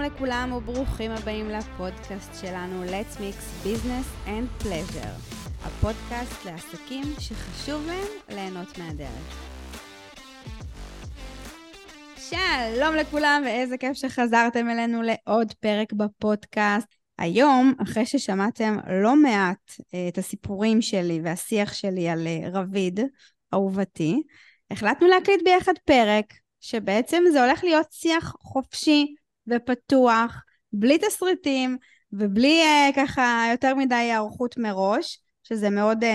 שלום לכולם וברוכים הבאים לפודקאסט שלנו Let's Mix Business and Pleasure, הפודקאסט לעסקים שחשוב להם ליהנות מהדרך. שלום לכולם ואיזה כיף שחזרתם אלינו לעוד פרק בפודקאסט. היום, אחרי ששמעתם לא מעט אה, את הסיפורים שלי והשיח שלי על אה, רביד, אהובתי, החלטנו להקליט ביחד פרק שבעצם זה הולך להיות שיח חופשי ופתוח, בלי תסריטים ובלי uh, ככה יותר מדי היערכות מראש, שזה מאוד uh,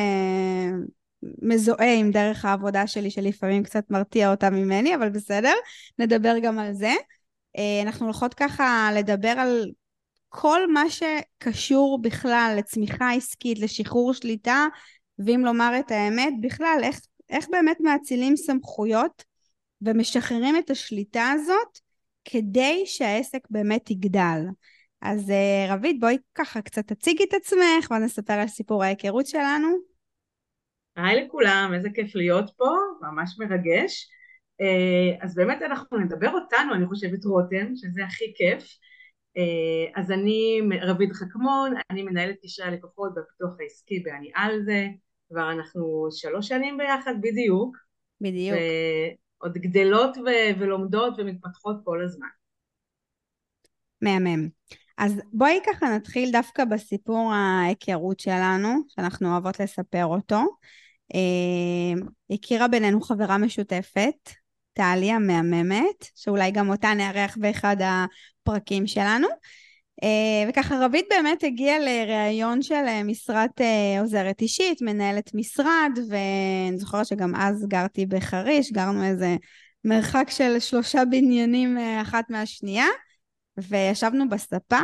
מזוהה עם דרך העבודה שלי, שלפעמים קצת מרתיע אותה ממני, אבל בסדר, נדבר גם על זה. Uh, אנחנו הולכות ככה לדבר על כל מה שקשור בכלל לצמיחה עסקית, לשחרור שליטה, ואם לומר את האמת, בכלל, איך, איך באמת מאצילים סמכויות ומשחררים את השליטה הזאת כדי שהעסק באמת יגדל. אז uh, רבית, בואי ככה קצת תציגי את עצמך ואז נספר על סיפור ההיכרות שלנו. היי לכולם, איזה כיף להיות פה, ממש מרגש. Uh, אז באמת אנחנו נדבר אותנו, אני חושבת רותם, שזה הכי כיף. Uh, אז אני רבית חכמון, אני מנהלת קשרי הלקוחות בפיתוח העסקי ב"אני על זה", כבר אנחנו שלוש שנים ביחד בדיוק. בדיוק. עוד גדלות ו- ולומדות ומתפתחות כל הזמן. מהמם. אז בואי ככה נתחיל דווקא בסיפור ההיכרות שלנו, שאנחנו אוהבות לספר אותו. אה, הכירה בינינו חברה משותפת, טלי המהממת, שאולי גם אותה נארח באחד הפרקים שלנו. אה, וככה רבית באמת הגיעה לראיון של אה, משרת אה, עוזרת אישית, מנהלת משרד, ואני זוכרת שגם אז גרתי בחריש, גרנו איזה מרחק של שלושה בניינים אחת מהשנייה, וישבנו בספה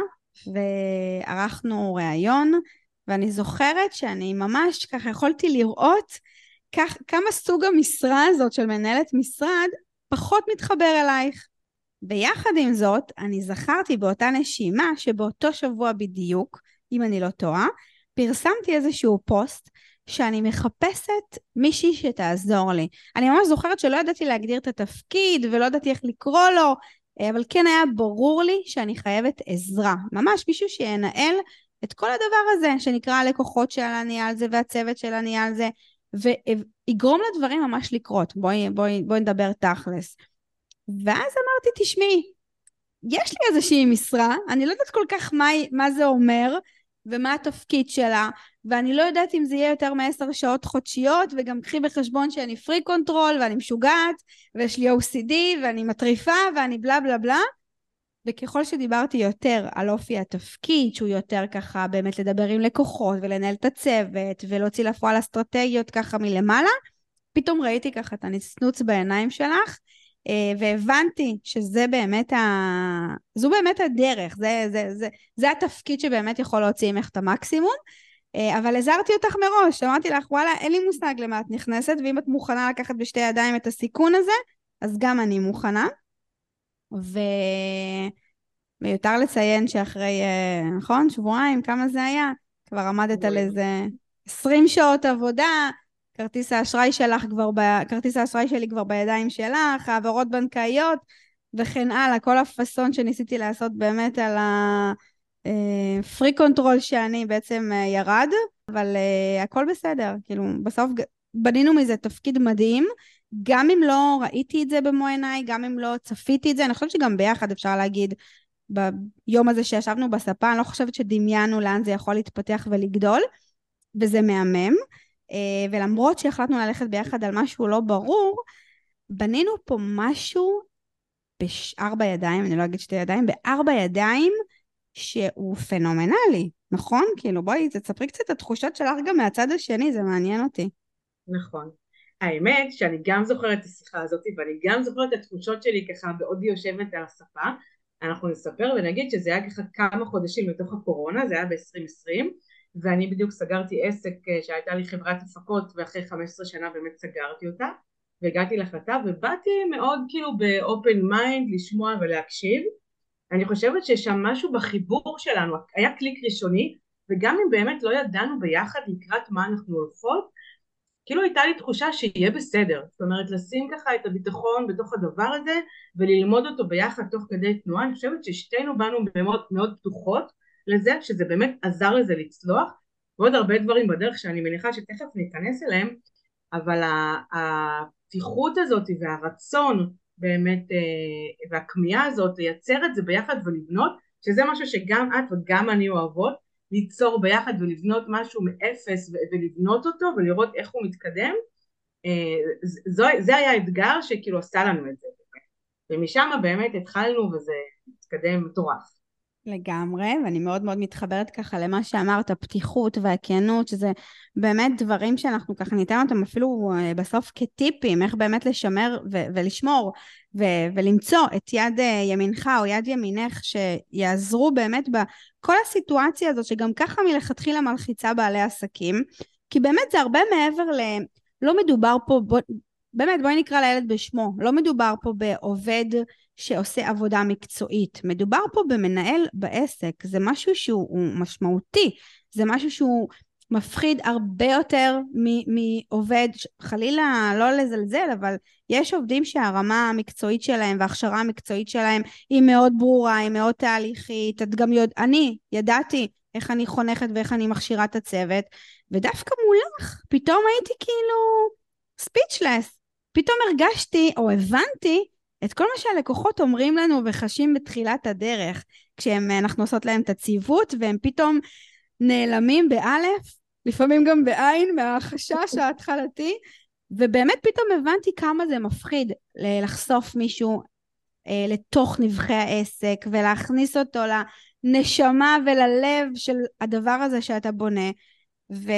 וערכנו ראיון, ואני זוכרת שאני ממש ככה יכולתי לראות כך, כמה סוג המשרה הזאת של מנהלת משרד פחות מתחבר אלייך. ביחד עם זאת, אני זכרתי באותה נשימה שבאותו שבוע בדיוק, אם אני לא טועה, פרסמתי איזשהו פוסט שאני מחפשת מישהי שתעזור לי. אני ממש זוכרת שלא ידעתי להגדיר את התפקיד ולא ידעתי איך לקרוא לו, אבל כן היה ברור לי שאני חייבת עזרה. ממש מישהו שינהל את כל הדבר הזה, שנקרא הלקוחות של הניהל זה והצוות של הניהל זה, ויגרום לדברים ממש לקרות. בואי, בואי, בואי נדבר תכלס. ואז אמרתי, תשמעי, יש לי איזושהי משרה, אני לא יודעת כל כך מה, מה זה אומר ומה התפקיד שלה, ואני לא יודעת אם זה יהיה יותר מעשר שעות חודשיות, וגם קחי בחשבון שאני freak control ואני משוגעת, ויש לי OCD ואני מטריפה ואני בלה בלה בלה. וככל שדיברתי יותר על אופי התפקיד, שהוא יותר ככה באמת לדבר עם לקוחות ולנהל את הצוות ולהוציא לפועל אסטרטגיות ככה מלמעלה, פתאום ראיתי ככה את הנצנוץ בעיניים שלך, והבנתי שזה באמת ה... זו באמת הדרך, זה, זה, זה, זה התפקיד שבאמת יכול להוציא ממך את המקסימום. אה, אבל הזהרתי אותך מראש, אמרתי לך, וואלה, אין לי מושג למה את נכנסת, ואם את מוכנה לקחת בשתי ידיים את הסיכון הזה, אז גם אני מוכנה. ומיותר לציין שאחרי, אה, נכון, שבועיים, כמה זה היה? כבר עמדת על איזה 20 שעות עבודה, כרטיס האשראי שלך כבר, ב... כרטיס האשראי שלי כבר בידיים שלך, העברות בנקאיות וכן הלאה, כל הפאסון שניסיתי לעשות באמת על הפרי אה, control שאני בעצם אה, ירד, אבל uh, הכל בסדר, כאילו בסוף בנינו מזה תפקיד מדהים, גם אם לא ראיתי את זה במו עיניי, גם אם לא צפיתי את זה, אני חושבת שגם ביחד אפשר להגיד, ביום הזה שישבנו בספה, אני לא חושבת שדמיינו לאן זה יכול להתפתח ולגדול, וזה מהמם. אה, ולמרות שהחלטנו ללכת ביחד על משהו לא ברור, בנינו פה משהו בארבע ידיים, אני לא אגיד שתי ידיים, בארבע ידיים שהוא פנומנלי, נכון? כאילו בואי תספרי קצת את התחושות שלך גם מהצד השני, זה מעניין אותי. נכון. האמת שאני גם זוכרת את השיחה הזאת ואני גם זוכרת את התחושות שלי ככה בעודי יושבת על השפה אנחנו נספר ונגיד שזה היה ככה כמה חודשים לתוך הקורונה, זה היה ב-2020 ואני בדיוק סגרתי עסק אה, שהייתה לי חברת הפקות ואחרי 15 שנה באמת סגרתי אותה והגעתי להחלטה ובאתי מאוד כאילו ב open mind לשמוע ולהקשיב. אני חושבת ששם משהו בחיבור שלנו היה קליק ראשוני וגם אם באמת לא ידענו ביחד לקראת מה אנחנו הולכות כאילו הייתה לי תחושה שיהיה בסדר, זאת אומרת לשים ככה את הביטחון בתוך הדבר הזה וללמוד אותו ביחד תוך כדי תנועה, אני חושבת ששתינו באנו מאוד מאוד פתוחות לזה, שזה באמת עזר לזה לצלוח, ועוד הרבה דברים בדרך שאני מניחה שתכף ניכנס אליהם, אבל הפתיחות הזאת והרצון באמת אה, והכמיהה הזאת לייצר את זה ביחד ולבנות, שזה משהו שגם את וגם אני אוהבות, ליצור ביחד ולבנות משהו מאפס ולבנות אותו ולראות איך הוא מתקדם, אה, זו, זה היה האתגר שכאילו עשה לנו את זה ומשם באמת התחלנו וזה התקדם מטורף. לגמרי, ואני מאוד מאוד מתחברת ככה למה שאמרת, הפתיחות והכנות, שזה באמת דברים שאנחנו ככה ניתן אותם אפילו אה, בסוף כטיפים, איך באמת לשמר ו- ולשמור ו- ולמצוא את יד אה, ימינך או יד ימינך שיעזרו באמת בכל הסיטואציה הזאת, שגם ככה מלכתחילה מלחיצה בעלי עסקים, כי באמת זה הרבה מעבר ל... לא מדובר פה, בוא, באמת בואי נקרא לילד בשמו, לא מדובר פה בעובד שעושה עבודה מקצועית. מדובר פה במנהל בעסק, זה משהו שהוא משמעותי, זה משהו שהוא מפחיד הרבה יותר מעובד, חלילה לא לזלזל, אבל יש עובדים שהרמה המקצועית שלהם וההכשרה המקצועית שלהם היא מאוד ברורה, היא מאוד תהליכית, את גם יודעת, אני ידעתי איך אני חונכת ואיך אני מכשירה את הצוות, ודווקא מולך פתאום הייתי כאילו ספיצ'לס. פתאום הרגשתי או הבנתי את כל מה שהלקוחות אומרים לנו וחשים בתחילת הדרך, כשאנחנו עושות להם את הציוות והם פתאום נעלמים באלף, לפעמים גם בעין מהחשש ההתחלתי, ובאמת פתאום הבנתי כמה זה מפחיד לחשוף מישהו אה, לתוך נבחי העסק ולהכניס אותו לנשמה וללב של הדבר הזה שאתה בונה. ו...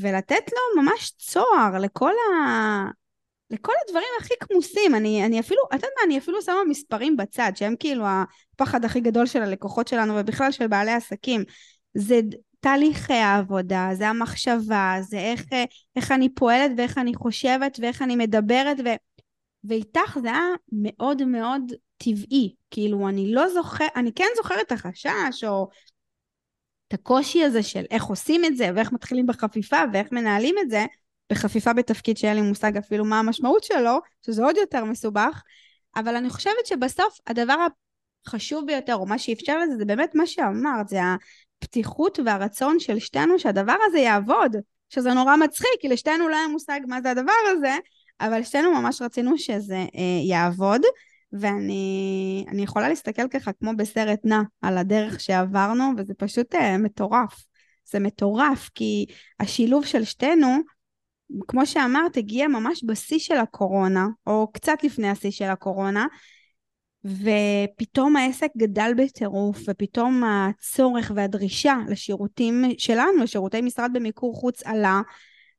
ולתת לו ממש צוהר לכל, ה... לכל הדברים הכי כמוסים, אני, אני אפילו, את יודעת מה, אני אפילו שמה מספרים בצד, שהם כאילו הפחד הכי גדול של הלקוחות שלנו ובכלל של בעלי עסקים. זה תהליכי העבודה, זה המחשבה, זה איך, איך אני פועלת ואיך אני חושבת ואיך אני מדברת, ו, ואיתך זה היה מאוד מאוד טבעי. כאילו, אני לא זוכר, אני כן זוכרת את החשש, או את הקושי הזה של איך עושים את זה, ואיך מתחילים בחפיפה, ואיך מנהלים את זה, בחפיפה בתפקיד שאין לי מושג אפילו מה המשמעות שלו, שזה עוד יותר מסובך, אבל אני חושבת שבסוף הדבר החשוב ביותר, או מה שאפשר לזה, זה באמת מה שאמרת, זה הפתיחות והרצון של שתינו שהדבר הזה יעבוד, שזה נורא מצחיק, כי לשתינו לא היה מושג מה זה הדבר הזה, אבל שתינו ממש רצינו שזה אה, יעבוד, ואני יכולה להסתכל ככה כמו בסרט נע על הדרך שעברנו, וזה פשוט אה, מטורף. זה מטורף, כי השילוב של שתינו, כמו שאמרת, הגיע ממש בשיא של הקורונה, או קצת לפני השיא של הקורונה, ופתאום העסק גדל בטירוף, ופתאום הצורך והדרישה לשירותים שלנו, לשירותי משרד במיקור חוץ עלה,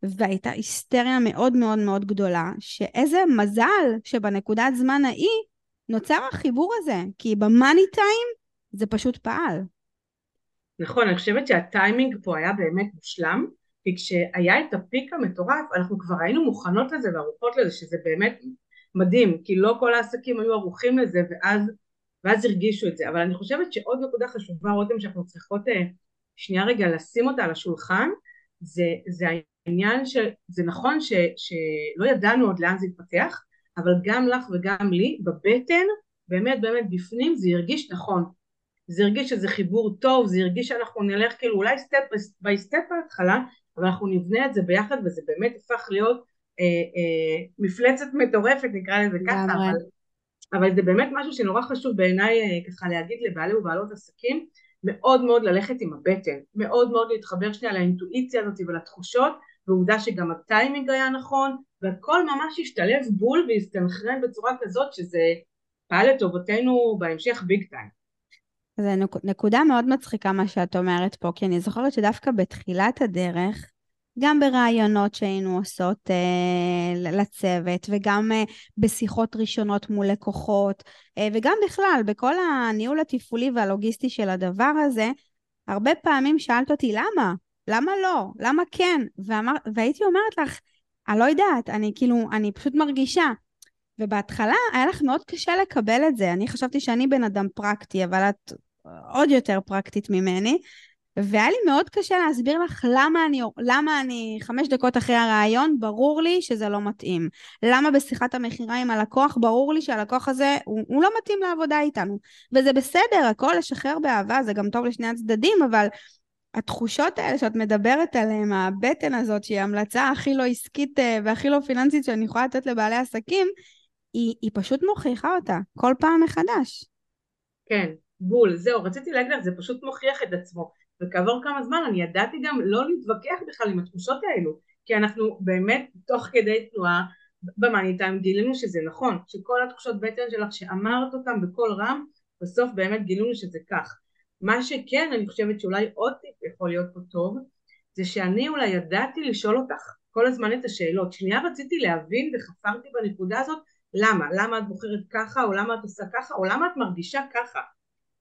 והייתה היסטריה מאוד מאוד מאוד גדולה, שאיזה מזל שבנקודת זמן ההיא נוצר החיבור הזה, כי במאני טיים זה פשוט פעל. נכון, אני חושבת שהטיימינג פה היה באמת מושלם, כי כשהיה את הפיק המטורף, אנחנו כבר היינו מוכנות לזה וערוכות לזה, שזה באמת מדהים, כי לא כל העסקים היו ערוכים לזה, ואז, ואז הרגישו את זה. אבל אני חושבת שעוד נקודה חשובה, רותם, שאנחנו צריכות אה, שנייה רגע לשים אותה על השולחן, זה, זה העניין שזה נכון ש, שלא ידענו עוד לאן זה יתפתח, אבל גם לך וגם לי, בבטן, באמת באמת בפנים זה הרגיש נכון. זה הרגיש שזה חיבור טוב, זה הרגיש שאנחנו נלך כאילו אולי step by step בהתחלה, אבל אנחנו נבנה את זה ביחד וזה באמת הפך להיות אה, אה, מפלצת מטורפת נקרא לזה ככה, אבל, אבל זה באמת משהו שנורא חשוב בעיניי אה, ככה להגיד לבעלי ובעלות עסקים, מאוד מאוד ללכת עם הבטן, מאוד מאוד להתחבר שנייה לאינטואיציה הזאת ולתחושות, ועובדה שגם הטיימינג היה נכון, והכל ממש השתלב בול והסתנכרן בצורה כזאת שזה פעל לטובתנו בהמשך ביג טיים. זה נקודה מאוד מצחיקה מה שאת אומרת פה, כי אני זוכרת שדווקא בתחילת הדרך, גם ברעיונות שהיינו עושות אה, לצוות, וגם אה, בשיחות ראשונות מול לקוחות, אה, וגם בכלל, בכל הניהול התפעולי והלוגיסטי של הדבר הזה, הרבה פעמים שאלת אותי, למה? למה לא? למה כן? ואמר, והייתי אומרת לך, אני לא יודעת, אני כאילו, אני פשוט מרגישה. ובהתחלה היה לך מאוד קשה לקבל את זה. אני חשבתי שאני בן אדם פרקטי, אבל את עוד יותר פרקטית ממני. והיה לי מאוד קשה להסביר לך למה אני, למה אני חמש דקות אחרי הרעיון, ברור לי שזה לא מתאים. למה בשיחת המכירה עם הלקוח, ברור לי שהלקוח הזה, הוא, הוא לא מתאים לעבודה איתנו. וזה בסדר, הכל לשחרר באהבה, זה גם טוב לשני הצדדים, אבל התחושות האלה שאת מדברת עליהן, הבטן הזאת, שהיא ההמלצה הכי לא עסקית אה, והכי לא פיננסית שאני יכולה לתת לבעלי עסקים, היא, היא פשוט מוכיחה אותה כל פעם מחדש. כן, בול. זהו, רציתי להגיד לך, זה פשוט מוכיח את עצמו. וכעבור כמה זמן אני ידעתי גם לא להתווכח בכלל עם התחושות האלו, כי אנחנו באמת תוך כדי תנועה במאני גילינו שזה נכון, שכל התחושות בטן שלך שאמרת אותן בקול רם, בסוף באמת גילינו שזה כך. מה שכן אני חושבת שאולי עוד טיפ יכול להיות פה טוב, זה שאני אולי ידעתי לשאול אותך כל הזמן את השאלות. שנייה רציתי להבין וחפרתי בנקודה הזאת למה, למה את בוחרת ככה או למה את עושה ככה או למה את מרגישה ככה.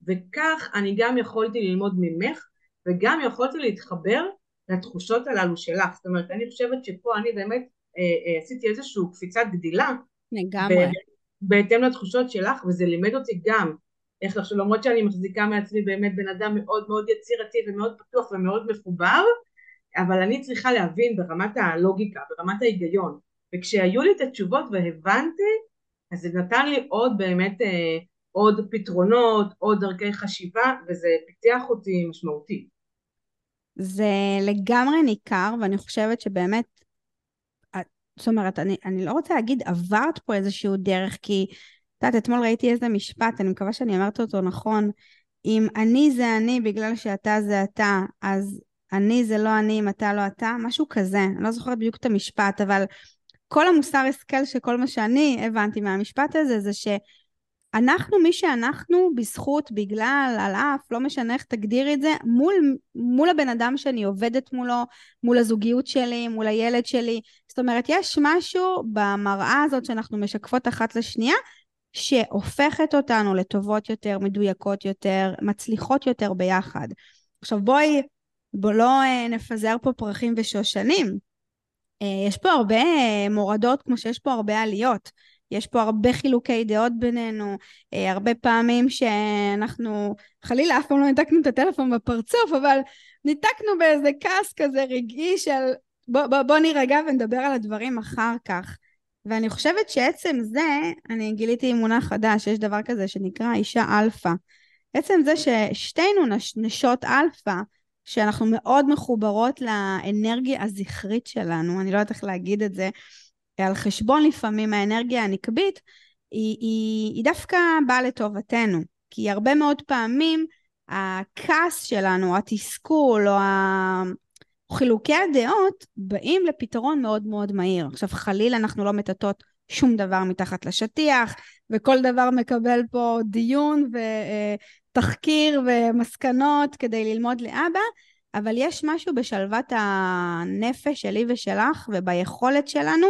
וכך אני גם יכולתי ללמוד ממך וגם יכולתי להתחבר לתחושות הללו שלך. זאת אומרת, אני חושבת שפה אני באמת אה, אה, עשיתי איזושהי קפיצת גדילה. לגמרי. בהתאם לתחושות שלך, וזה לימד אותי גם איך לחשוב, למרות שאני מחזיקה מעצמי באמת בן אדם מאוד מאוד יצירתי ומאוד פתוח ומאוד מחובר, אבל אני צריכה להבין ברמת הלוגיקה, ברמת ההיגיון. וכשהיו לי את התשובות והבנתי, אז זה נתן לי עוד באמת אה, עוד פתרונות, עוד דרכי חשיבה, וזה פיתח אותי משמעותי. זה לגמרי ניכר, ואני חושבת שבאמת, זאת אומרת, אני, אני לא רוצה להגיד עברת פה איזשהו דרך, כי את יודעת, אתמול ראיתי איזה משפט, אני מקווה שאני אומרת אותו נכון, אם אני זה אני בגלל שאתה זה אתה, אז אני זה לא אני אם אתה לא אתה, משהו כזה. אני לא זוכרת בדיוק את המשפט, אבל כל המוסר השכל שכל מה שאני הבנתי מהמשפט הזה, זה שאנחנו מי שאנחנו בזכות, בגלל, על אף, לא משנה איך תגדירי את זה, מול, מול הבן אדם שאני עובדת מולו, מול הזוגיות שלי, מול הילד שלי. זאת אומרת, יש משהו במראה הזאת שאנחנו משקפות אחת לשנייה, שהופכת אותנו לטובות יותר, מדויקות יותר, מצליחות יותר ביחד. עכשיו בואי, בוא לא אה, נפזר פה פרחים ושושנים. אה, יש פה הרבה אה, מורדות כמו שיש פה הרבה עליות. יש פה הרבה חילוקי דעות בינינו, הרבה פעמים שאנחנו, חלילה אף פעם לא ניתקנו את הטלפון בפרצוף, אבל ניתקנו באיזה כעס כזה רגעי של בוא, בוא, בוא נירגע ונדבר על הדברים אחר כך. ואני חושבת שעצם זה, אני גיליתי מונח חדש, יש דבר כזה שנקרא אישה אלפא. עצם זה ששתינו נש, נשות אלפא, שאנחנו מאוד מחוברות לאנרגיה הזכרית שלנו, אני לא יודעת איך להגיד את זה, על חשבון לפעמים האנרגיה הנקבית, היא, היא, היא דווקא באה לטובתנו. כי הרבה מאוד פעמים הכעס שלנו, התסכול, או. חילוקי הדעות באים לפתרון מאוד מאוד מהיר. עכשיו חלילה אנחנו לא מטאטאות שום דבר מתחת לשטיח, וכל דבר מקבל פה דיון ותחקיר ומסקנות כדי ללמוד לאבא, אבל יש משהו בשלוות הנפש שלי ושלך וביכולת שלנו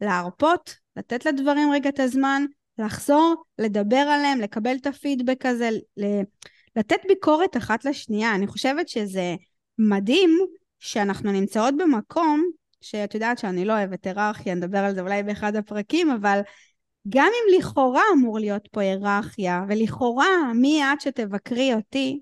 להרפות, לתת לדברים רגע את הזמן, לחזור, לדבר עליהם, לקבל את הפידבק הזה, לתת ביקורת אחת לשנייה. אני חושבת שזה מדהים שאנחנו נמצאות במקום, שאת יודעת שאני לא אוהבת היררכיה, נדבר על זה אולי באחד הפרקים, אבל גם אם לכאורה אמור להיות פה היררכיה, ולכאורה מי את שתבקרי אותי,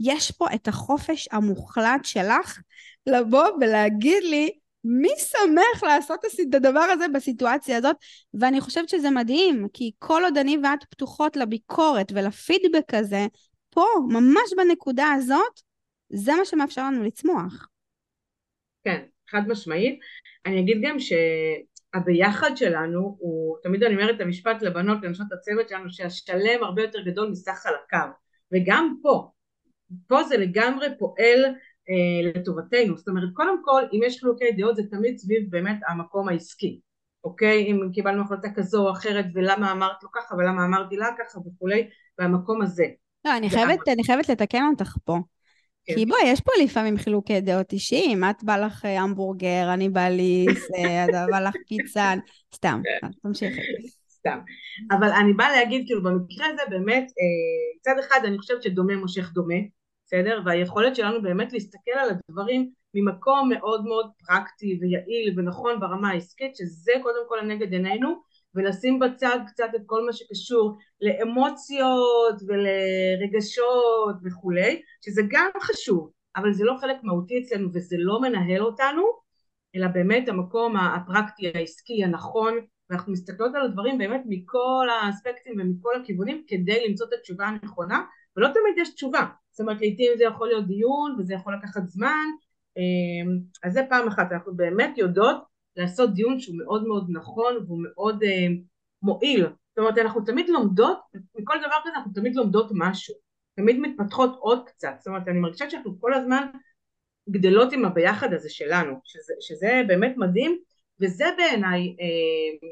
יש פה את החופש המוחלט שלך לבוא ולהגיד לי מי שמח לעשות את הדבר הזה בסיטואציה הזאת? ואני חושבת שזה מדהים, כי כל עוד אני ואת פתוחות לביקורת ולפידבק הזה, פה, ממש בנקודה הזאת, זה מה שמאפשר לנו לצמוח. כן, חד משמעית. אני אגיד גם שהביחד שלנו הוא, תמיד אני אומרת את המשפט לבנות, לנשות הצוות שלנו, שהשלם הרבה יותר גדול מסך חלקיו. וגם פה, פה זה לגמרי פועל אה, לטובתנו. זאת אומרת, קודם כל, אם יש חילוקי דעות זה תמיד סביב באמת המקום העסקי. אוקיי? אם קיבלנו החלטה כזו או אחרת ולמה אמרת לו ככה ולמה אמרתי לה ככה וכולי, והמקום הזה. לא, אני חייבת, אני חייבת לתקן אותך פה. כן. כי בואי, יש פה לפעמים חילוקי דעות אישיים, את בא לך אה, המבורגר, אני בא לי, אתה בא לך פיצה, סתם, כן. תמשיכי. סתם. אבל אני באה להגיד, כאילו, במקרה הזה באמת, אה, מצד אחד אני חושבת שדומה מושך דומה, בסדר? והיכולת שלנו באמת להסתכל על הדברים ממקום מאוד מאוד פרקטי ויעיל ונכון ברמה העסקית, שזה קודם כל לנגד עינינו, ולשים בצד קצת את כל מה שקשור לאמוציות ולרגשות וכולי, שזה גם חשוב, אבל זה לא חלק מהותי אצלנו וזה לא מנהל אותנו, אלא באמת המקום הפרקטי, העסקי, הנכון, ואנחנו מסתכלות על הדברים באמת מכל האספקטים ומכל הכיוונים כדי למצוא את התשובה הנכונה, ולא תמיד יש תשובה, זאת אומרת לעיתים זה יכול להיות דיון וזה יכול לקחת זמן, אמ, אז זה פעם אחת, אנחנו באמת יודעות לעשות דיון שהוא מאוד מאוד נכון והוא מאוד אה, מועיל, זאת אומרת אנחנו תמיד לומדות, מכל דבר כזה אנחנו תמיד לומדות משהו, תמיד מתפתחות עוד קצת, זאת אומרת אני מרגישה שאנחנו כל הזמן גדלות עם הביחד הזה שלנו, שזה, שזה באמת מדהים, וזה בעיניי, אה,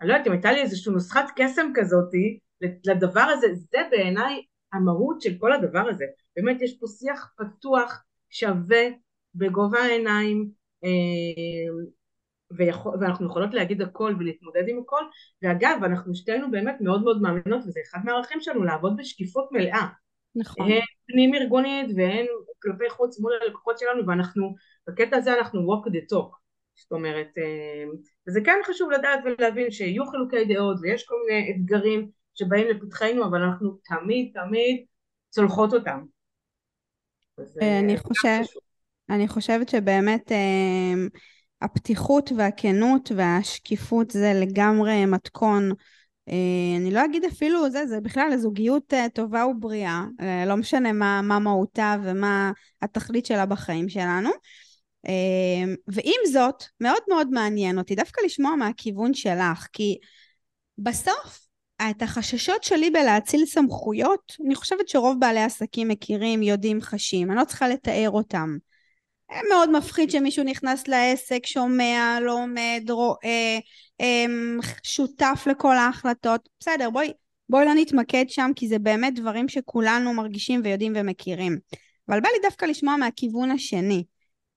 אני לא יודעת אם הייתה לי איזושהי נוסחת קסם כזאתי לדבר הזה, זה בעיניי המהות של כל הדבר הזה, באמת יש פה שיח פתוח, שווה, בגובה העיניים, אה, ויכול, ואנחנו יכולות להגיד הכל ולהתמודד עם הכל, ואגב אנחנו שתינו באמת מאוד מאוד מאמינות וזה אחד מהערכים שלנו לעבוד בשקיפות מלאה, נכון. הן פנים ארגונית והן כלפי חוץ מול הלקוחות שלנו ואנחנו בקטע הזה אנחנו walk the talk זאת אומרת אה, וזה כן חשוב לדעת ולהבין שיהיו חילוקי דעות ויש כל מיני אתגרים שבאים לפתחנו אבל אנחנו תמיד תמיד צולחות אותם. אה, אני, חושב, אני חושבת שבאמת אה, הפתיחות והכנות והשקיפות זה לגמרי מתכון אה, אני לא אגיד אפילו זה, זה בכלל זוגיות אה, טובה ובריאה, אה, לא משנה מה, מה מהותה ומה התכלית שלה בחיים שלנו. ועם זאת, מאוד מאוד מעניין אותי דווקא לשמוע מהכיוון שלך, כי בסוף את החששות שלי בלהציל סמכויות, אני חושבת שרוב בעלי עסקים מכירים, יודעים, חשים, אני לא צריכה לתאר אותם. מאוד מפחיד שמישהו נכנס לעסק, שומע, לומד, רואה, אמ, שותף לכל ההחלטות. בסדר, בואי, בואי לא נתמקד שם, כי זה באמת דברים שכולנו מרגישים ויודעים ומכירים. אבל בא לי דווקא לשמוע מהכיוון השני.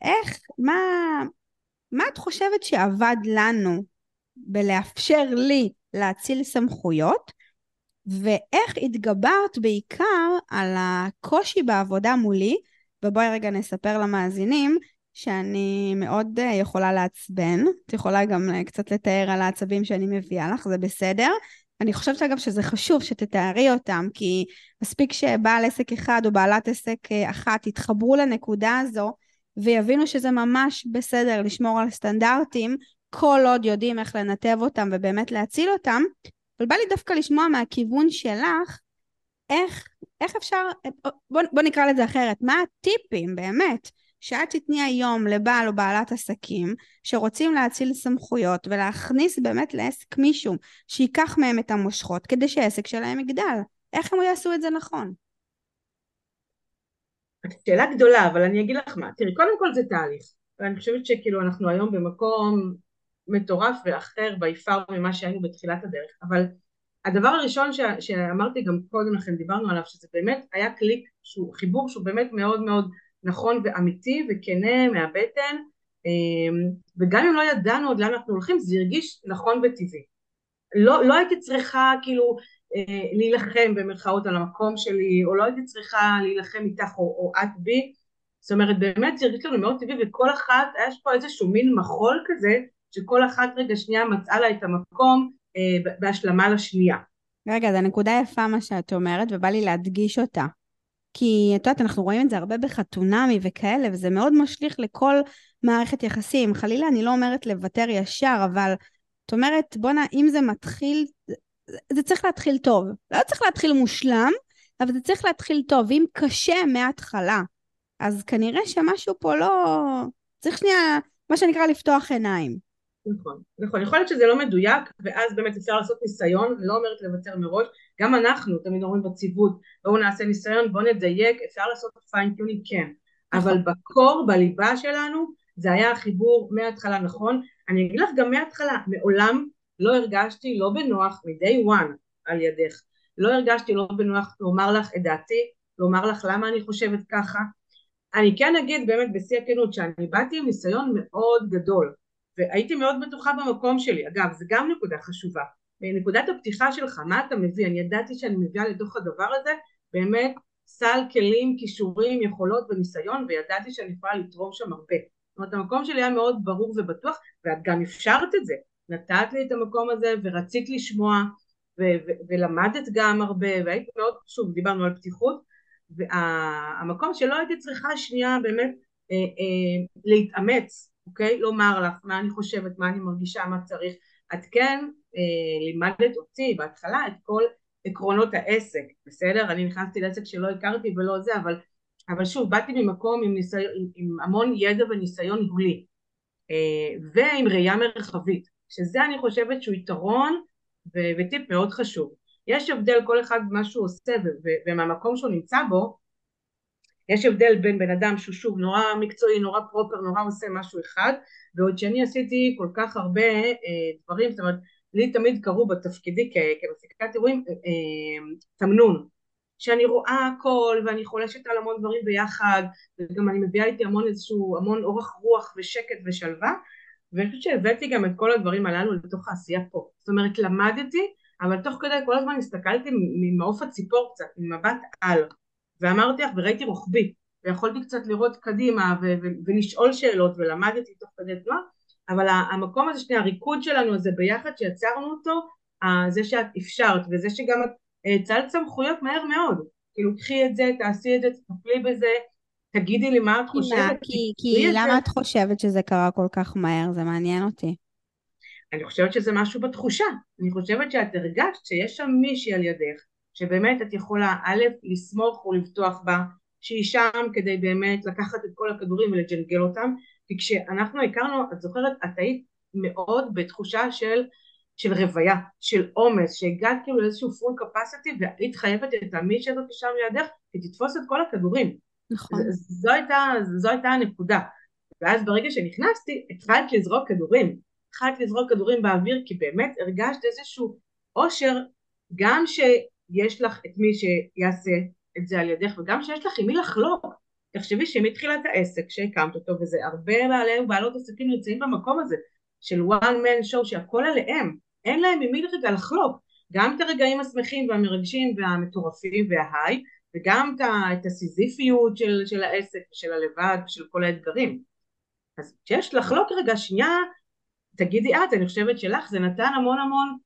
איך, מה, מה את חושבת שעבד לנו בלאפשר לי להציל סמכויות, ואיך התגברת בעיקר על הקושי בעבודה מולי, ובואי רגע נספר למאזינים שאני מאוד אה, יכולה לעצבן. את יכולה גם אה, קצת לתאר על העצבים שאני מביאה לך, זה בסדר. אני חושבת אגב שזה חשוב שתתארי אותם, כי מספיק שבעל עסק אחד או בעלת עסק אה, אחת יתחברו לנקודה הזו ויבינו שזה ממש בסדר לשמור על סטנדרטים, כל עוד יודעים איך לנתב אותם ובאמת להציל אותם. אבל בא לי דווקא לשמוע מהכיוון שלך, איך, איך אפשר, בוא, בוא נקרא לזה אחרת, מה הטיפים באמת שאת תתני היום לבעל או בעלת עסקים שרוצים להציל סמכויות ולהכניס באמת לעסק מישהו שייקח מהם את המושכות כדי שהעסק שלהם יגדל. איך הם יעשו את זה נכון? שאלה גדולה, אבל אני אגיד לך מה. תראי, קודם כל זה תהליך. ואני חושבת שכאילו אנחנו היום במקום מטורף ואחר ביפר ממה שהיינו בתחילת הדרך. אבל הדבר הראשון ש, שאמרתי גם קודם לכן, דיברנו עליו, שזה באמת היה קליק, שהוא חיבור שהוא באמת מאוד מאוד נכון ואמיתי וכנה מהבטן, אמ, וגם אם לא ידענו עוד לאן אנחנו הולכים, זה הרגיש נכון וטבעי. לא, לא הייתי צריכה כאילו אה, להילחם במרכאות על המקום שלי, או לא הייתי צריכה להילחם איתך או, או את בי, זאת אומרת באמת זה הרגיש לנו מאוד טבעי וכל אחת, היה פה איזשהו מין מחול כזה, שכל אחת רגע שנייה מצאה לה את המקום בהשלמה לשנייה. רגע, זו נקודה יפה מה שאת אומרת, ובא לי להדגיש אותה. כי את יודעת, אנחנו רואים את זה הרבה בחתונמי וכאלה, וזה מאוד משליך לכל מערכת יחסים. חלילה, אני לא אומרת לוותר ישר, אבל את אומרת, בואנה, אם זה מתחיל, זה צריך להתחיל טוב. לא צריך להתחיל מושלם, אבל זה צריך להתחיל טוב. ואם קשה מההתחלה, אז כנראה שמשהו פה לא... צריך שנייה, מה שנקרא, לפתוח עיניים. נכון, נכון, יכול להיות שזה לא מדויק ואז באמת אפשר לעשות ניסיון, לא אומרת לוותר מראש, גם אנחנו תמיד אומרים בציוות בואו נעשה ניסיון, בואו נדייק, אפשר לעשות fine tuning כן, אבל ב core, בליבה שלנו זה היה החיבור מההתחלה נכון, אני אגיד לך גם מההתחלה, מעולם לא הרגשתי לא בנוח מ-day one על ידך, לא הרגשתי לא בנוח לומר לך את דעתי, לומר לך למה אני חושבת ככה, אני כן אגיד באמת בשיא הכנות שאני באתי עם ניסיון מאוד גדול והייתי מאוד בטוחה במקום שלי, אגב זה גם נקודה חשובה, נקודת הפתיחה שלך, מה אתה מביא, אני ידעתי שאני מביאה לתוך הדבר הזה באמת סל כלים, כישורים, יכולות וניסיון וידעתי שאני יכולה לתרום שם הרבה, זאת אומרת המקום שלי היה מאוד ברור ובטוח ואת גם אפשרת את זה, נתת לי את המקום הזה ורצית לשמוע ולמדת גם הרבה והייתי מאוד, שוב דיברנו על פתיחות והמקום שלא הייתי צריכה שנייה באמת אה, אה, להתאמץ, אוקיי? לומר לך מה אני חושבת, מה אני מרגישה, מה צריך. את כן אה, לימדת אותי בהתחלה את כל עקרונות העסק, בסדר? אני נכנסתי לעסק שלא הכרתי ולא זה, אבל, אבל שוב, באתי ממקום עם, ניסיון, עם, עם המון ידע וניסיון ניהולי, אה, ועם ראייה מרחבית, שזה אני חושבת שהוא יתרון ו- וטיפ מאוד חשוב. יש הבדל כל אחד במה שהוא עושה ומהמקום שהוא נמצא בו, יש הבדל בין בן אדם שהוא שוב נורא מקצועי, נורא פרופר, נורא עושה משהו אחד, ועוד שאני עשיתי כל כך הרבה אה, דברים, זאת אומרת, לי תמיד קראו בתפקידי כמפיקת אירועים אה, אה, תמנון, שאני רואה הכל ואני חולשת על המון דברים ביחד, וגם אני מביאה איתי המון איזשהו, המון אורך רוח ושקט ושלווה, ואני חושבת שהבאתי גם את כל הדברים הללו לתוך העשייה פה. זאת אומרת, למדתי, אבל תוך כדי כל הזמן הסתכלתי ממעוף הציפור קצת, ממבט על. ואמרתי לך, וראיתי רוחבי, ויכולתי קצת לראות קדימה ו- ו- ולשאול שאלות ולמדתי תוך כדי תנועה, אבל המקום הזה שנייה, הריקוד שלנו הזה ביחד שיצרנו אותו, זה שאת אפשרת וזה שגם את הצלת סמכויות מהר מאוד, כאילו קחי את זה, תעשי את זה, תטפלי בזה, תגידי לי מה את חושבת. כי, כי למה את חושבת שזה קרה כל כך מהר? זה מעניין אותי. אני חושבת שזה משהו בתחושה, אני חושבת שאת הרגשת שיש שם מישהי על ידך שבאמת את יכולה א', לסמוך ולבטוח בה, שהיא שם כדי באמת לקחת את כל הכדורים ולג'נגל אותם, כי כשאנחנו הכרנו, את זוכרת, את היית מאוד בתחושה של, של רוויה, של עומס, שהגעת כאילו לאיזשהו פול קפסיטי והיית חייבת את המישהי הזאת שם לידך, שתתפוס את כל הכדורים. נכון. ז, זו, הייתה, זו הייתה הנקודה. ואז ברגע שנכנסתי, התחלת לזרוק כדורים. התחלת לזרוק כדורים באוויר, כי באמת הרגשת איזשהו אושר, גם ש... יש לך את מי שיעשה את זה על ידך וגם שיש לך עם מי לחלוק. תחשבי שמתחילת העסק שהקמת אותו וזה הרבה בעלי ובעלות עסקים נמצאים במקום הזה של one man show שהכל עליהם. אין להם עם מי רגע לחלוק. גם את הרגעים השמחים והמרגשים והמטורפים וההיי וגם את הסיזיפיות של, של העסק ושל הלבד ושל כל האתגרים. אז כשיש לחלוק רגע שנייה תגידי את אני חושבת שלך זה נתן המון המון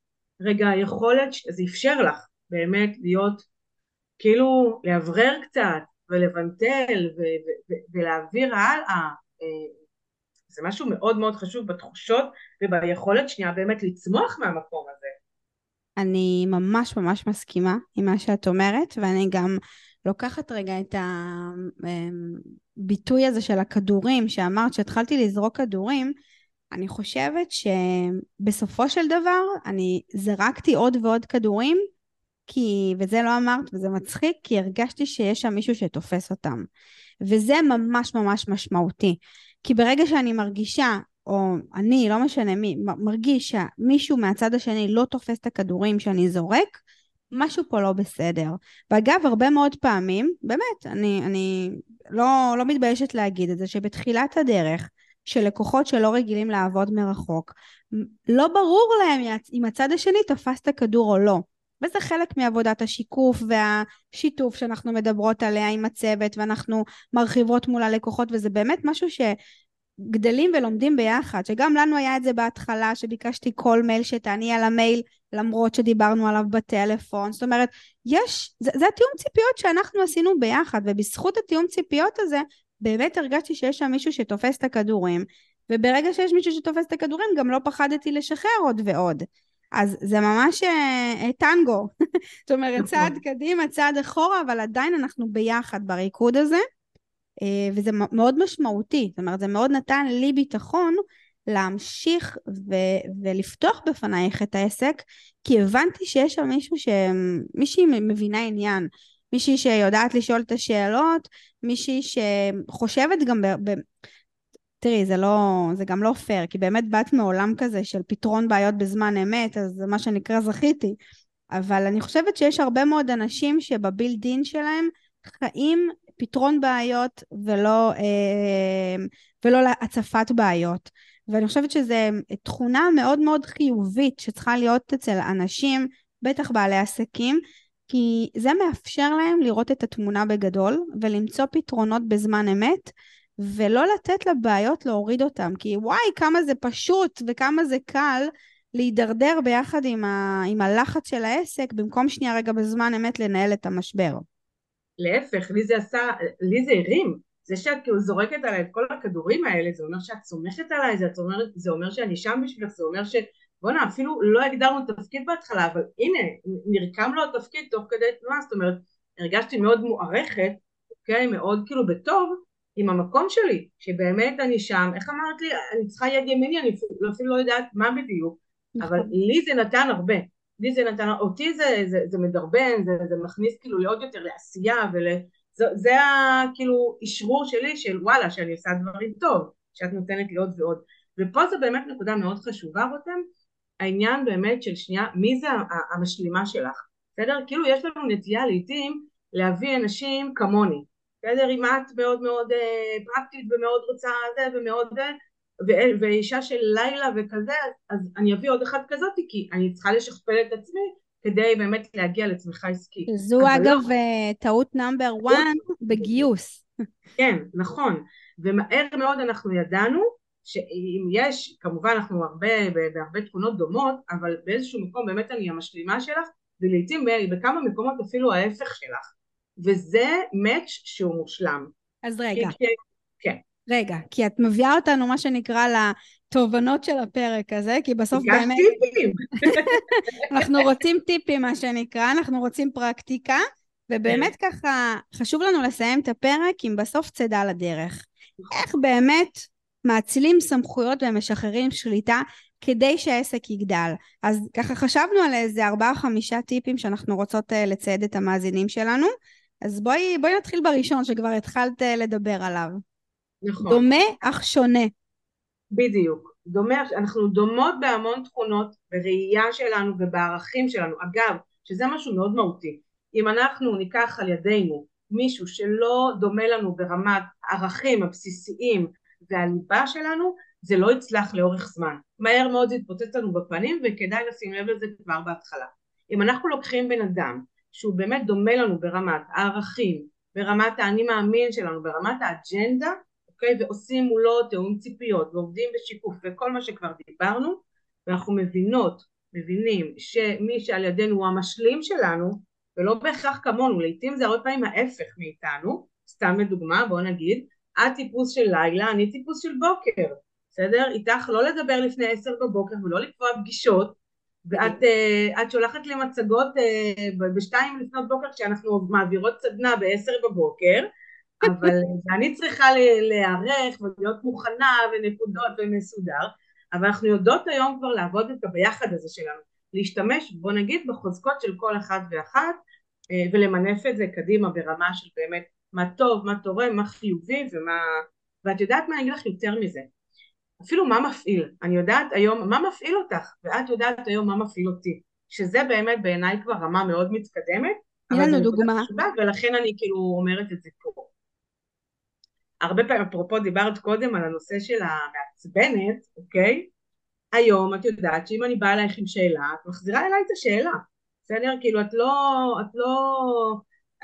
רגע יכולת זה אפשר לך באמת להיות, כאילו לאוורר קצת ולבנטל ולהעביר הלאה. אה, זה משהו מאוד מאוד חשוב בתחושות וביכולת שנייה באמת לצמוח מהמקום הזה. אני ממש ממש מסכימה עם מה שאת אומרת, ואני גם לוקחת רגע את הביטוי הזה של הכדורים, שאמרת שהתחלתי לזרוק כדורים, אני חושבת שבסופו של דבר אני זרקתי עוד ועוד כדורים כי, וזה לא אמרת, וזה מצחיק, כי הרגשתי שיש שם מישהו שתופס אותם. וזה ממש ממש משמעותי. כי ברגע שאני מרגישה, או אני, לא משנה מי, מרגיש שמישהו מהצד השני לא תופס את הכדורים שאני זורק, משהו פה לא בסדר. ואגב, הרבה מאוד פעמים, באמת, אני, אני לא, לא מתביישת להגיד את זה, שבתחילת הדרך, של לקוחות שלא רגילים לעבוד מרחוק, לא ברור להם אם הצד השני תפס את הכדור או לא. וזה חלק מעבודת השיקוף והשיתוף שאנחנו מדברות עליה עם הצוות ואנחנו מרחיבות מול הלקוחות וזה באמת משהו שגדלים ולומדים ביחד, שגם לנו היה את זה בהתחלה שביקשתי כל מייל שתעני על המייל למרות שדיברנו עליו בטלפון, זאת אומרת יש, זה, זה התיאום ציפיות שאנחנו עשינו ביחד ובזכות התיאום ציפיות הזה באמת הרגשתי שיש שם מישהו שתופס את הכדורים וברגע שיש מישהו שתופס את הכדורים גם לא פחדתי לשחרר עוד ועוד. אז זה ממש אה, אה, טנגו. זאת אומרת, נכון. צעד קדימה, צעד אחורה, אבל עדיין אנחנו ביחד בריקוד הזה, אה, וזה מאוד משמעותי. זאת אומרת, זה מאוד נתן לי ביטחון להמשיך ו- ולפתוח בפנייך את העסק, כי הבנתי שיש שם מישהו ש... מישהי מבינה עניין. מישהי שיודעת לשאול את השאלות, מישהי שחושבת גם ב- ב- תראי, זה לא, זה גם לא פייר, כי באמת באת מעולם כזה של פתרון בעיות בזמן אמת, אז זה מה שנקרא זכיתי. אבל אני חושבת שיש הרבה מאוד אנשים שבבילדין שלהם חיים פתרון בעיות ולא, אה, ולא הצפת בעיות. ואני חושבת שזו תכונה מאוד מאוד חיובית שצריכה להיות אצל אנשים, בטח בעלי עסקים, כי זה מאפשר להם לראות את התמונה בגדול ולמצוא פתרונות בזמן אמת. ולא לתת לבעיות להוריד אותם, כי וואי, כמה זה פשוט וכמה זה קל להידרדר ביחד עם, ה, עם הלחץ של העסק, במקום שנייה רגע בזמן אמת לנהל את המשבר. להפך, לי זה עשה, לי זה הרים, זה שאת כאילו זורקת עליי את כל הכדורים האלה, זה אומר שאת סומכת עליי, זה אומר, זה אומר שאני שם בשבילך, זה אומר ש... בואנה, אפילו לא הגדרנו תפקיד בהתחלה, אבל הנה, נרקם לו התפקיד תוך כדי תנועה, זאת אומרת, הרגשתי מאוד מוערכת, אוקיי, מאוד כאילו בטוב, עם המקום שלי, שבאמת אני שם, איך אמרת לי, אני צריכה יד ימיני, אני אפילו, אפילו לא יודעת מה בדיוק, נכון. אבל לי זה נתן הרבה, לי זה נתן, אותי זה, זה, זה מדרבן, זה, זה מכניס כאילו לעוד יותר לעשייה ול... זה, זה הכאילו אשרור שלי של וואלה שאני עושה דברים טוב, שאת נותנת לי עוד ועוד ופה זה באמת נקודה מאוד חשובה רותם, העניין באמת של שנייה מי זה המשלימה שלך, בסדר? כאילו יש לנו נטייה לעיתים להביא אנשים כמוני, בסדר? אם את מאוד מאוד אה, פרקטית ומאוד רוצה זה ומאוד זה ואישה של לילה וכזה אז אני אביא עוד אחת כזאת כי אני צריכה לשכפל את עצמי כדי באמת להגיע לצמיחה עסקית. זו אגב לא... אה, טעות נאמבר 1 בגיוס. כן, נכון. ומהר מאוד אנחנו ידענו שאם יש, כמובן אנחנו הרבה, בהרבה תכונות דומות, אבל באיזשהו מקום באמת אני המשלימה שלך, ולעיתים בכמה מקומות אפילו ההפך שלך. וזה מאץ' שהוא מושלם. אז רגע. כי, כן. רגע, כי את מביאה אותנו, מה שנקרא, לתובנות של הפרק הזה, כי בסוף באמת... טיפים. אנחנו רוצים טיפים, מה שנקרא, אנחנו רוצים פרקטיקה, ובאמת כן. ככה, חשוב לנו לסיים את הפרק עם בסוף צידה לדרך. איך באמת מאצילים סמכויות ומשחררים שליטה כדי שהעסק יגדל. אז ככה חשבנו על איזה ארבעה חמישה טיפים שאנחנו רוצות אה, לצייד את המאזינים שלנו. אז בואי, בואי נתחיל בראשון שכבר התחלת אה, לדבר עליו. נכון. דומה אך שונה. בדיוק. דומה, אנחנו דומות בהמון תכונות, בראייה שלנו ובערכים שלנו. אגב, שזה משהו מאוד מהותי. אם אנחנו ניקח על ידינו מישהו שלא דומה לנו ברמת הערכים הבסיסיים והליבה שלנו, זה לא יצלח לאורך זמן. מהר מאוד זה יתפוצץ לנו בפנים וכדאי לשים לב לזה כבר בהתחלה. אם אנחנו לוקחים בן אדם שהוא באמת דומה לנו ברמת הערכים, ברמת האני מאמין שלנו, ברמת האג'נדה, אוקיי? ועושים מולו תיאום ציפיות ועובדים בשיקוף וכל מה שכבר דיברנו, ואנחנו מבינות, מבינים שמי שעל ידינו הוא המשלים שלנו, ולא בהכרח כמונו, לעיתים זה הרבה פעמים ההפך מאיתנו, סתם לדוגמה בוא נגיד, את טיפוס של לילה, אני טיפוס של בוקר, בסדר? איתך לא לדבר לפני עשר בבוקר ולא לקבוע פגישות ואת uh, שולחת לי מצגות uh, בשתיים לפנות בוקר כשאנחנו מעבירות סדנה בעשר בבוקר אבל אני צריכה להיערך ולהיות מוכנה ונקודות ומסודר אבל אנחנו יודעות היום כבר לעבוד את הביחד הזה שלנו. להשתמש בוא נגיד בחוזקות של כל אחת ואחת uh, ולמנף את זה קדימה ברמה של באמת מה טוב, מה תורם, מה חיובי ומה... ואת יודעת מה אני אגיד לך יותר מזה אפילו מה מפעיל, אני יודעת היום מה מפעיל אותך? ואת יודעת היום מה מפעיל אותי. שזה באמת בעיניי כבר רמה מאוד מתקדמת תני לנו דוגמה. חשובה, ולכן אני כאילו אומרת את זה פה. הרבה פעמים אפרופו דיברת קודם על הנושא של המעצבנת אוקיי? היום את יודעת שאם אני באה אלייך עם שאלה את מחזירה אליי את השאלה. בסדר? כאילו את לא את לא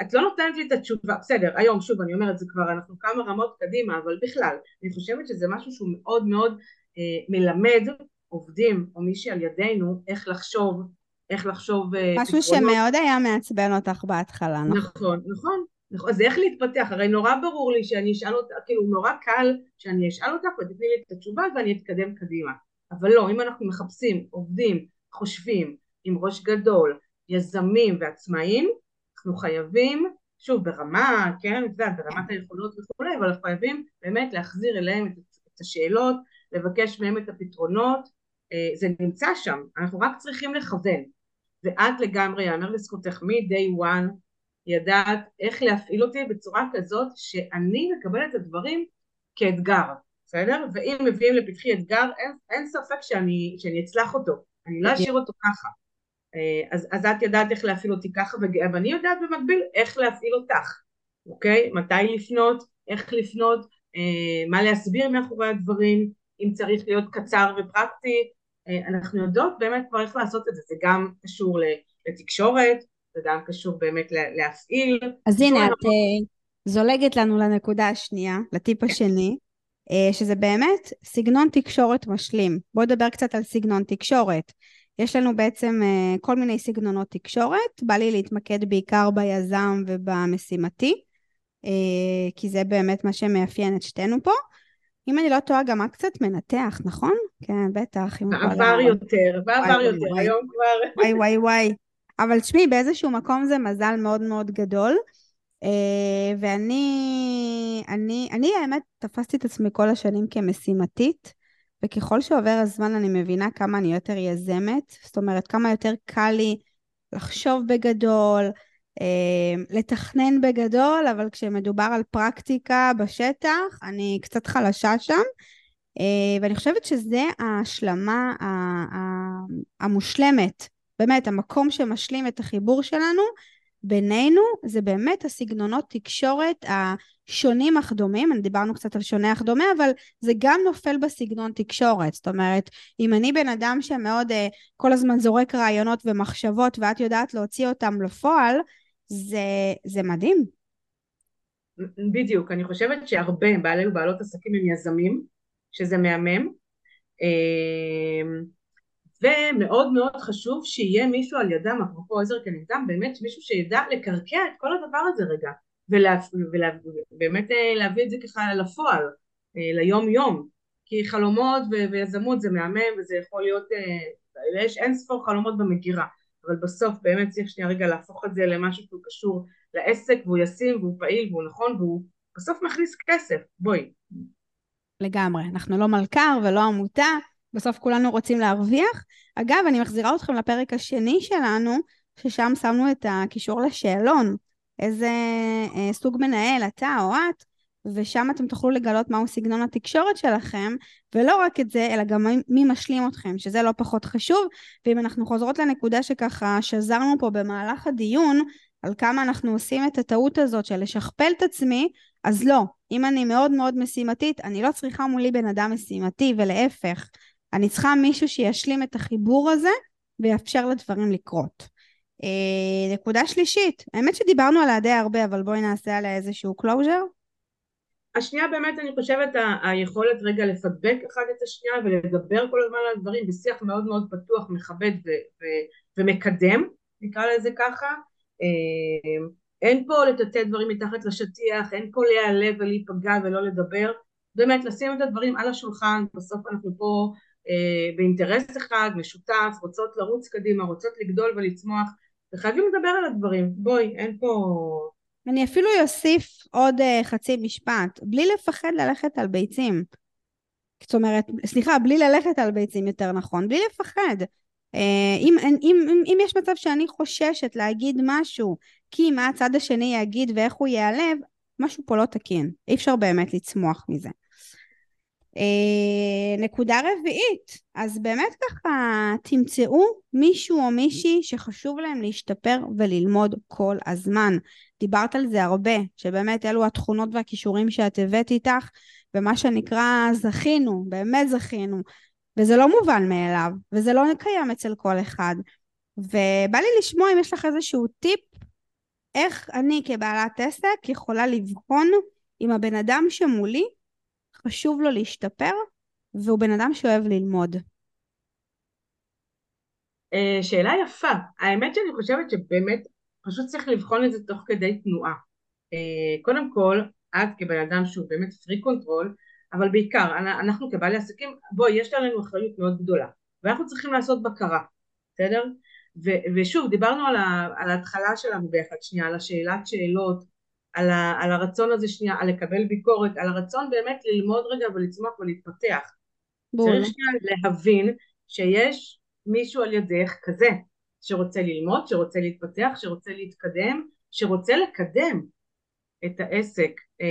את לא נותנת לי את התשובה, בסדר, היום שוב אני אומרת זה כבר אנחנו כמה רמות קדימה, אבל בכלל, אני חושבת שזה משהו שהוא מאוד מאוד אה, מלמד עובדים או מי שעל ידינו איך לחשוב, איך לחשוב אה, משהו פתרונות. שמאוד היה מעצבן אותך בהתחלה, נכון? נכון, נכון, נכון, אז איך להתפתח, הרי נורא ברור לי שאני אשאל אותך, כאילו נורא קל שאני אשאל אותך ותתני לי את התשובה ואני אתקדם קדימה, אבל לא, אם אנחנו מחפשים עובדים, חושבים, עם ראש גדול, יזמים ועצמאים, אנחנו חייבים, שוב ברמה, כן, ברמת היכולות וכולי, אבל אנחנו חייבים באמת להחזיר אליהם את השאלות, לבקש מהם את הפתרונות, אה, זה נמצא שם, אנחנו רק צריכים לכוון, ואת לגמרי, יאמר לזכותך מ-day one, ידעת איך להפעיל אותי בצורה כזאת שאני מקבלת את הדברים כאתגר, בסדר? ואם מביאים לפתחי אתגר, אין, אין ספק שאני, שאני אצלח אותו, אני לא אשאיר אותו ככה. אה, אז, אז את יודעת איך להפעיל אותי ככה ואני יודעת במקביל איך להפעיל אותך, אוקיי? מתי לפנות, איך לפנות, אה, מה להסביר מאחורי הדברים, אם צריך להיות קצר ופרקטי, אה, אנחנו יודעות באמת כבר איך לעשות את זה, זה גם קשור לתקשורת, זה גם קשור באמת להפעיל. אז הנה, את uh, זולגת לנו לנקודה השנייה, לטיפ כן. השני, uh, שזה באמת סגנון תקשורת משלים. בואו נדבר קצת על סגנון תקשורת. יש לנו בעצם אה, כל מיני סגנונות תקשורת, בא לי להתמקד בעיקר ביזם ובמשימתי, אה, כי זה באמת מה שמאפיין את שתינו פה. אם אני לא טועה, גם את קצת מנתח, נכון? כן, בטח. בעבר יותר, בעבר יותר, היום כבר... וואי וואי וואי. אבל תשמעי, באיזשהו מקום זה מזל מאוד מאוד גדול. Uh, ואני, אני, אני האמת תפסתי את עצמי כל השנים כמשימתית, וככל שעובר הזמן אני מבינה כמה אני יותר יזמת, זאת אומרת כמה יותר קל לי לחשוב בגדול, uh, לתכנן בגדול, אבל כשמדובר על פרקטיקה בשטח, אני קצת חלשה שם. Uh, ואני חושבת שזה ההשלמה המושלמת, באמת, המקום שמשלים את החיבור שלנו, בינינו זה באמת הסגנונות תקשורת השונים אך דומים, דיברנו קצת על שונה אך דומה, אבל זה גם נופל בסגנון תקשורת. זאת אומרת, אם אני בן אדם שמאוד uh, כל הזמן זורק רעיונות ומחשבות ואת יודעת להוציא אותם לפועל, זה, זה מדהים. בדיוק, אני חושבת שהרבה בעלי ובעלות עסקים הם יזמים, שזה מהמם. Uh, ומאוד מאוד חשוב שיהיה מישהו על ידם, אפרופו עזר כנגדם, באמת מישהו שידע לקרקע את כל הדבר הזה רגע, ובאמת אה, להביא את זה ככה לפועל, אה, ליום יום, כי חלומות ויזמות זה מהמם וזה יכול להיות, אה, יש אין ספור חלומות במגירה, אבל בסוף באמת צריך שנייה רגע להפוך את זה למשהו שהוא קשור לעסק והוא ישים והוא פעיל והוא נכון והוא בסוף מכניס כסף, בואי. לגמרי, אנחנו לא מלכ"ר ולא עמותה, בסוף כולנו רוצים להרוויח. אגב, אני מחזירה אתכם לפרק השני שלנו, ששם שמנו את הקישור לשאלון. איזה אה, סוג מנהל אתה או את, ושם אתם תוכלו לגלות מהו סגנון התקשורת שלכם, ולא רק את זה, אלא גם מי משלים אתכם, שזה לא פחות חשוב. ואם אנחנו חוזרות לנקודה שככה שזרנו פה במהלך הדיון, על כמה אנחנו עושים את הטעות הזאת של לשכפל את עצמי, אז לא. אם אני מאוד מאוד משימתית, אני לא צריכה מולי בן אדם משימתי, ולהפך. אני צריכה מישהו שישלים את החיבור הזה ויאפשר לדברים לקרות. אה, נקודה שלישית, האמת שדיברנו עליה די הרבה, אבל בואי נעשה עליה איזשהו closure. השנייה באמת אני חושבת היכולת רגע לפדבק אחד את השנייה ולדבר כל הזמן על הדברים בשיח מאוד מאוד פתוח, מכבד ו- ו- ומקדם, נקרא לזה ככה. אה, אין פה לטאטא דברים מתחת לשטיח, אין פה להיעלב ולהיפגע ולא לדבר, באמת לשים את הדברים על השולחן, בסוף אנחנו פה אה, באינטרס אחד, משותף, רוצות לרוץ קדימה, רוצות לגדול ולצמוח, וחייבים לדבר על הדברים, בואי, אין פה... אני אפילו אוסיף עוד uh, חצי משפט, בלי לפחד ללכת על ביצים. זאת אומרת, סליחה, בלי ללכת על ביצים יותר נכון, בלי לפחד. Uh, אם, אם, אם, אם יש מצב שאני חוששת להגיד משהו, כי מה הצד השני יגיד ואיך הוא ייעלב, משהו פה לא תקין. אי אפשר באמת לצמוח מזה. אה, נקודה רביעית, אז באמת ככה תמצאו מישהו או מישהי שחשוב להם להשתפר וללמוד כל הזמן. דיברת על זה הרבה, שבאמת אלו התכונות והכישורים שאת הבאת איתך, ומה שנקרא זכינו, באמת זכינו. וזה לא מובן מאליו, וזה לא קיים אצל כל אחד. ובא לי לשמוע אם יש לך איזשהו טיפ, איך אני כבעלת עסק יכולה לבחון אם הבן אדם שמולי חשוב לו להשתפר, והוא בן אדם שאוהב ללמוד. אה, שאלה יפה. האמת שאני חושבת שבאמת פשוט צריך לבחון את זה תוך כדי תנועה. אה, קודם כל, את כבן אדם שהוא באמת freak control, אבל בעיקר, אנחנו כבעלי עסקים, בואי, יש עלינו אחריות מאוד גדולה, ואנחנו צריכים לעשות בקרה, בסדר? ושוב, דיברנו על, ה- על ההתחלה שלנו ביחד, שנייה, על השאלת שאלות, על, ה, על הרצון הזה שנייה, על לקבל ביקורת, על הרצון באמת ללמוד רגע ולצמוח ולהתפתח. בוא. צריך שנייה להבין שיש מישהו על ידך כזה, שרוצה ללמוד, שרוצה להתפתח, שרוצה להתקדם, שרוצה לקדם את העסק. אה,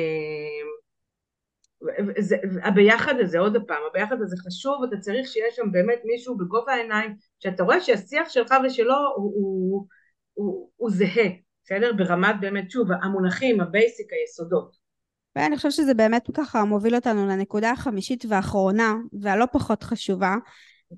זה, הביחד הזה, עוד פעם, הביחד הזה חשוב, אתה צריך שיהיה שם באמת מישהו בגובה העיניים, שאתה רואה שהשיח שלך ושלו הוא, הוא, הוא, הוא זהה, בסדר? ברמת באמת, שוב, המונחים, ה basic, היסודות. ואני חושבת שזה באמת ככה מוביל אותנו לנקודה החמישית והאחרונה, והלא פחות חשובה,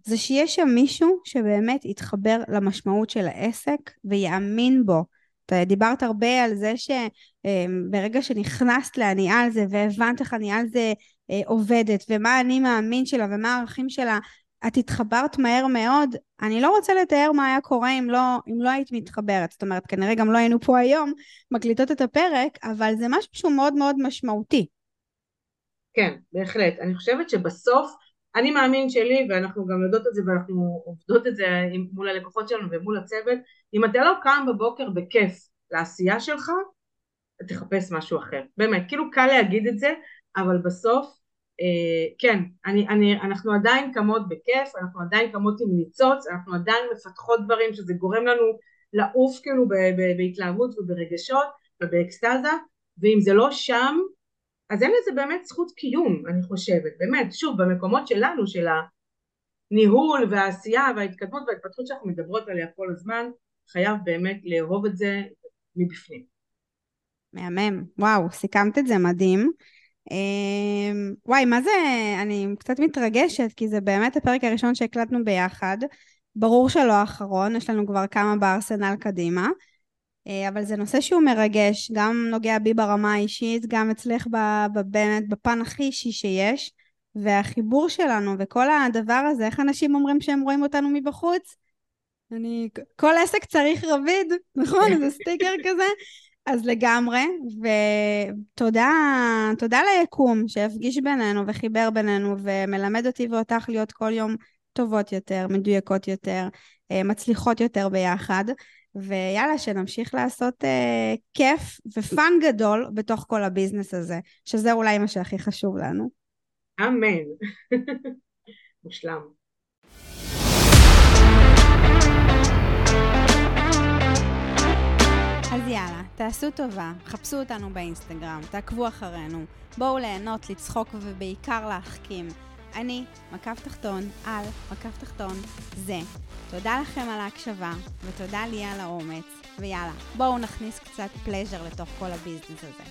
זה שיש שם מישהו שבאמת יתחבר למשמעות של העסק ויאמין בו. אתה דיברת הרבה על זה שברגע שנכנסת להניעה על זה והבנת איך הניעה על זה אה, עובדת ומה אני מאמין שלה ומה הערכים שלה, את התחברת מהר מאוד, אני לא רוצה לתאר מה היה קורה אם לא, אם לא היית מתחברת. זאת אומרת, כנראה גם לא היינו פה היום מקליטות את הפרק, אבל זה משהו שהוא מאוד מאוד משמעותי. כן, בהחלט. אני חושבת שבסוף, אני מאמין שלי, ואנחנו גם יודעות את זה ואנחנו עובדות את זה מול הלקוחות שלנו ומול הצוות, אם אתה לא קם בבוקר בכיף לעשייה שלך, תחפש משהו אחר. באמת, כאילו קל להגיד את זה, אבל בסוף, כן, אני, אני, אנחנו עדיין קמות בכיף, אנחנו עדיין קמות עם ניצוץ, אנחנו עדיין מפתחות דברים שזה גורם לנו לעוף כאילו בהתלהבות וברגשות ובאקסטזה, ואם זה לא שם, אז אין לזה באמת זכות קיום, אני חושבת, באמת, שוב, במקומות שלנו, של הניהול והעשייה וההתקדמות וההתפתחות שאנחנו מדברות עליה כל הזמן, חייב באמת לאהוב את זה מבפנים. מהמם, וואו, סיכמת את זה מדהים. אמ, וואי, מה זה, אני קצת מתרגשת, כי זה באמת הפרק הראשון שהקלטנו ביחד. ברור שלא האחרון, יש לנו כבר כמה בארסנל קדימה. אה, אבל זה נושא שהוא מרגש, גם נוגע בי ברמה האישית, גם אצלך באמת בפן הכי אישי שיש, והחיבור שלנו וכל הדבר הזה, איך אנשים אומרים שהם רואים אותנו מבחוץ? אני, כל עסק צריך רביד, נכון? איזה סטיקר כזה. אז לגמרי, ותודה תודה ליקום שהפגיש בינינו וחיבר בינינו ומלמד אותי ואותך להיות כל יום טובות יותר, מדויקות יותר, אה, מצליחות יותר ביחד. ויאללה, שנמשיך לעשות אה, כיף ו fun גדול בתוך כל ה business הזה, שזה אולי מה שהכי חשוב לנו. אמן. מושלם. יאללה, תעשו טובה, חפשו אותנו באינסטגרם, תעקבו אחרינו, בואו ליהנות, לצחוק ובעיקר להחכים. אני, מקף תחתון, על, מקף תחתון, זה. תודה לכם על ההקשבה, ותודה לי על האומץ, ויאללה, בואו נכניס קצת פלז'ר לתוך כל הביזנס הזה.